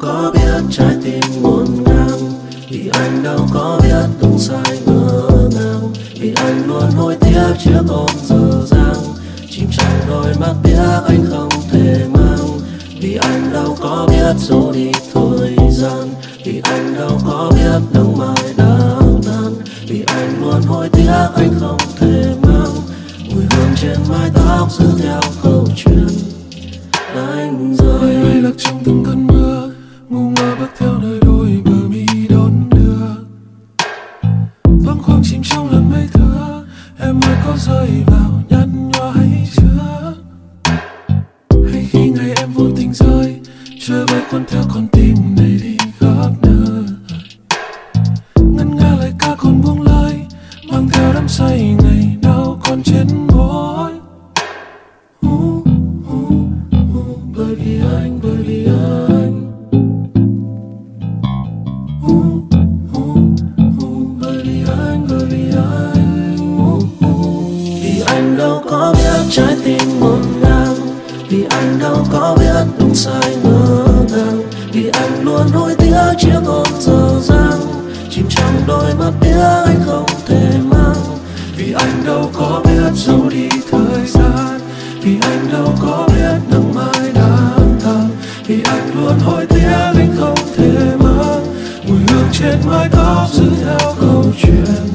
có biết trái tim ngổn ngang? Vì anh đâu có biết từng sai ngỡ ngàng. Vì anh luôn hối tiếc chiếc ôm dở dang. Chìm trong đôi mắt biết anh không thể mang. Vì anh đâu có biết dù đi thời gian. Vì anh đâu có biết nắng mai đã tan vì anh luôn hối tiếc anh không thể mang. Mùi hương trên mái tóc giữ theo câu chuyện anh rời. Lay lạc trong từng cơn mưa. Trong lần mây thưa, em mới có rơi vào nhăn nhó hay chưa? Hay khi ngày em vô tình rơi chơi với con theo con tim này đi khắp nơi? Ngân nga lời ca còn buông lời, mang theo đắm say đâu có biết trái tim ngổn ngang. Vì anh đâu có biết đúng sai ngỡ ngàng. Vì anh luôn hối tiếc chiếc hôn dở dang. Chìm trong đôi mắt tiếc anh không thể mang. Vì anh đâu có biết dấu đi thời gian. Vì anh đâu có biết nắng mai đang tàn vì anh luôn hối tiếc anh không thể mang. Mùi hương trên mái tóc giữ theo câu chuyện.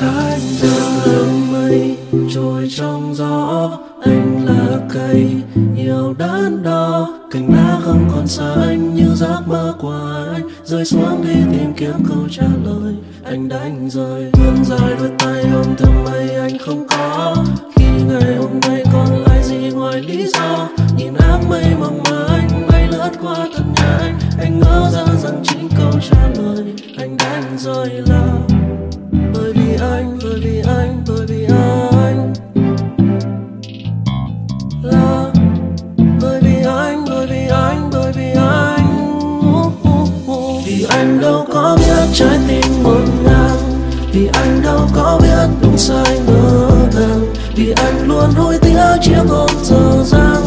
Anh đường mây trôi trong gió. Anh là cây, nhiều đắn đo. Cành lá không còn xa anh như giấc mơ của anh. Rơi xuống đi tìm kiếm câu trả lời. Anh đánh rơi vươn dài đôi tay. Ôm thầm mây anh không có. Khi ngày hôm nay còn lại gì ngoài lý do? Nhìn áng mây mong anh bay lướt qua tận nhà anh. Anh ngỡ ra rằng chính câu trả lời. Anh đánh rơi là bởi vì anh, bởi vì anh, bởi đâu có biết trái tim ngổn ngang vì anh đâu có biết đúng sai ngỡ ngàng. Vì anh luôn hối tiếc chiếc hôn dở dang.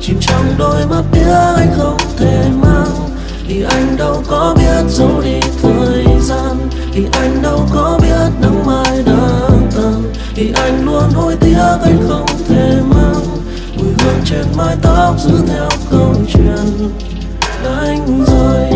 Chìm trong đôi mắt tiếc anh không thể mang. Vì anh đâu có biết giấu đi thời gian. Vì anh đâu có biết nắng mai đang tàn. Vì anh luôn hối tiếc anh không thể mang. Mùi hương trên mái tóc giữ theo câu chuyện. Đánh rơi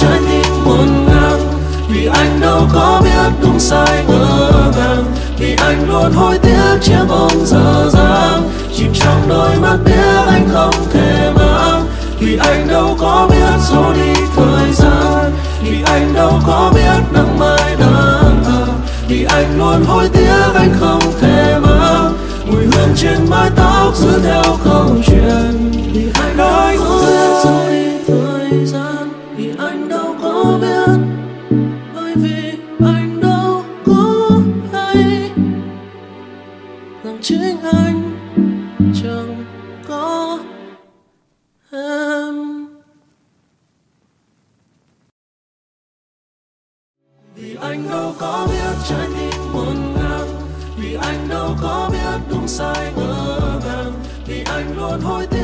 trái tim buồn ngang. Vì anh đâu có biết đúng sai ngỡ ngàng vì anh luôn hối tiếc chiếc bóng dở dang. Chìm trong đôi mắt biết anh không thể mang. Vì anh đâu có biết giấu đi thời gian. Vì anh đâu có biết nắng mai đang thờ vì anh luôn hối tiếc anh không thể mang. Mùi hương trên mái tóc giữ theo có biết trái tim buồn ngang. Vì anh đâu có biết đúng sai, ngỡ ngàng. Vì anh luôn hối tiếc